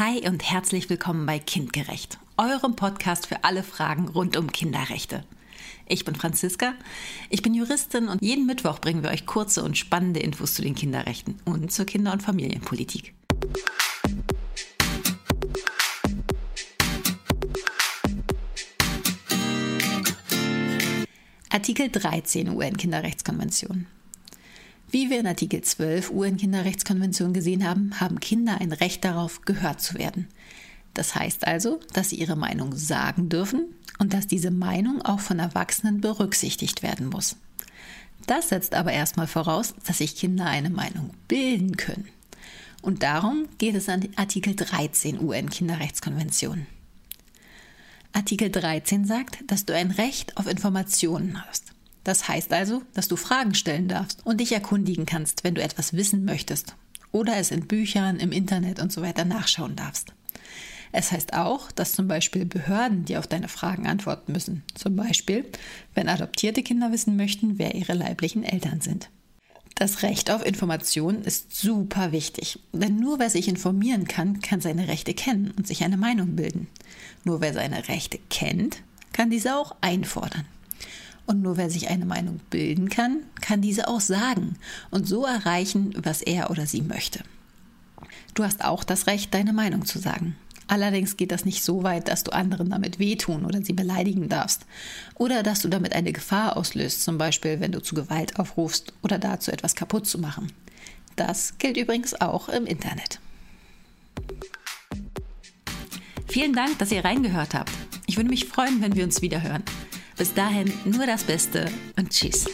Hi und herzlich willkommen bei Kindgerecht, eurem Podcast für alle Fragen rund um Kinderrechte. Ich bin Franziska, ich bin Juristin und jeden Mittwoch bringen wir euch kurze und spannende Infos zu den Kinderrechten und zur Kinder- und Familienpolitik. Artikel 13 UN-Kinderrechtskonvention. Wie wir in Artikel 12 UN-Kinderrechtskonvention gesehen haben, haben Kinder ein Recht darauf, gehört zu werden. Das heißt also, dass sie ihre Meinung sagen dürfen und dass diese Meinung auch von Erwachsenen berücksichtigt werden muss. Das setzt aber erstmal voraus, dass sich Kinder eine Meinung bilden können. Und darum geht es an Artikel 13 UN-Kinderrechtskonvention. Artikel 13 sagt, dass du ein Recht auf Informationen hast. Das heißt also, dass du Fragen stellen darfst und dich erkundigen kannst, wenn du etwas wissen möchtest oder es in Büchern, im Internet und so weiter nachschauen darfst. Es heißt auch, dass zum Beispiel Behörden dir auf deine Fragen antworten müssen. Zum Beispiel, wenn adoptierte Kinder wissen möchten, wer ihre leiblichen Eltern sind. Das Recht auf Information ist super wichtig, denn nur wer sich informieren kann, kann seine Rechte kennen und sich eine Meinung bilden. Nur wer seine Rechte kennt, kann diese auch einfordern. Und nur wer sich eine Meinung bilden kann, kann diese auch sagen und so erreichen, was er oder sie möchte. Du hast auch das Recht, deine Meinung zu sagen. Allerdings geht das nicht so weit, dass du anderen damit wehtun oder sie beleidigen darfst. Oder dass du damit eine Gefahr auslöst, zum Beispiel wenn du zu Gewalt aufrufst oder dazu etwas kaputt zu machen. Das gilt übrigens auch im Internet. Vielen Dank, dass ihr reingehört habt. Ich würde mich freuen, wenn wir uns wieder hören. Bis dahin nur das Beste und tschüss.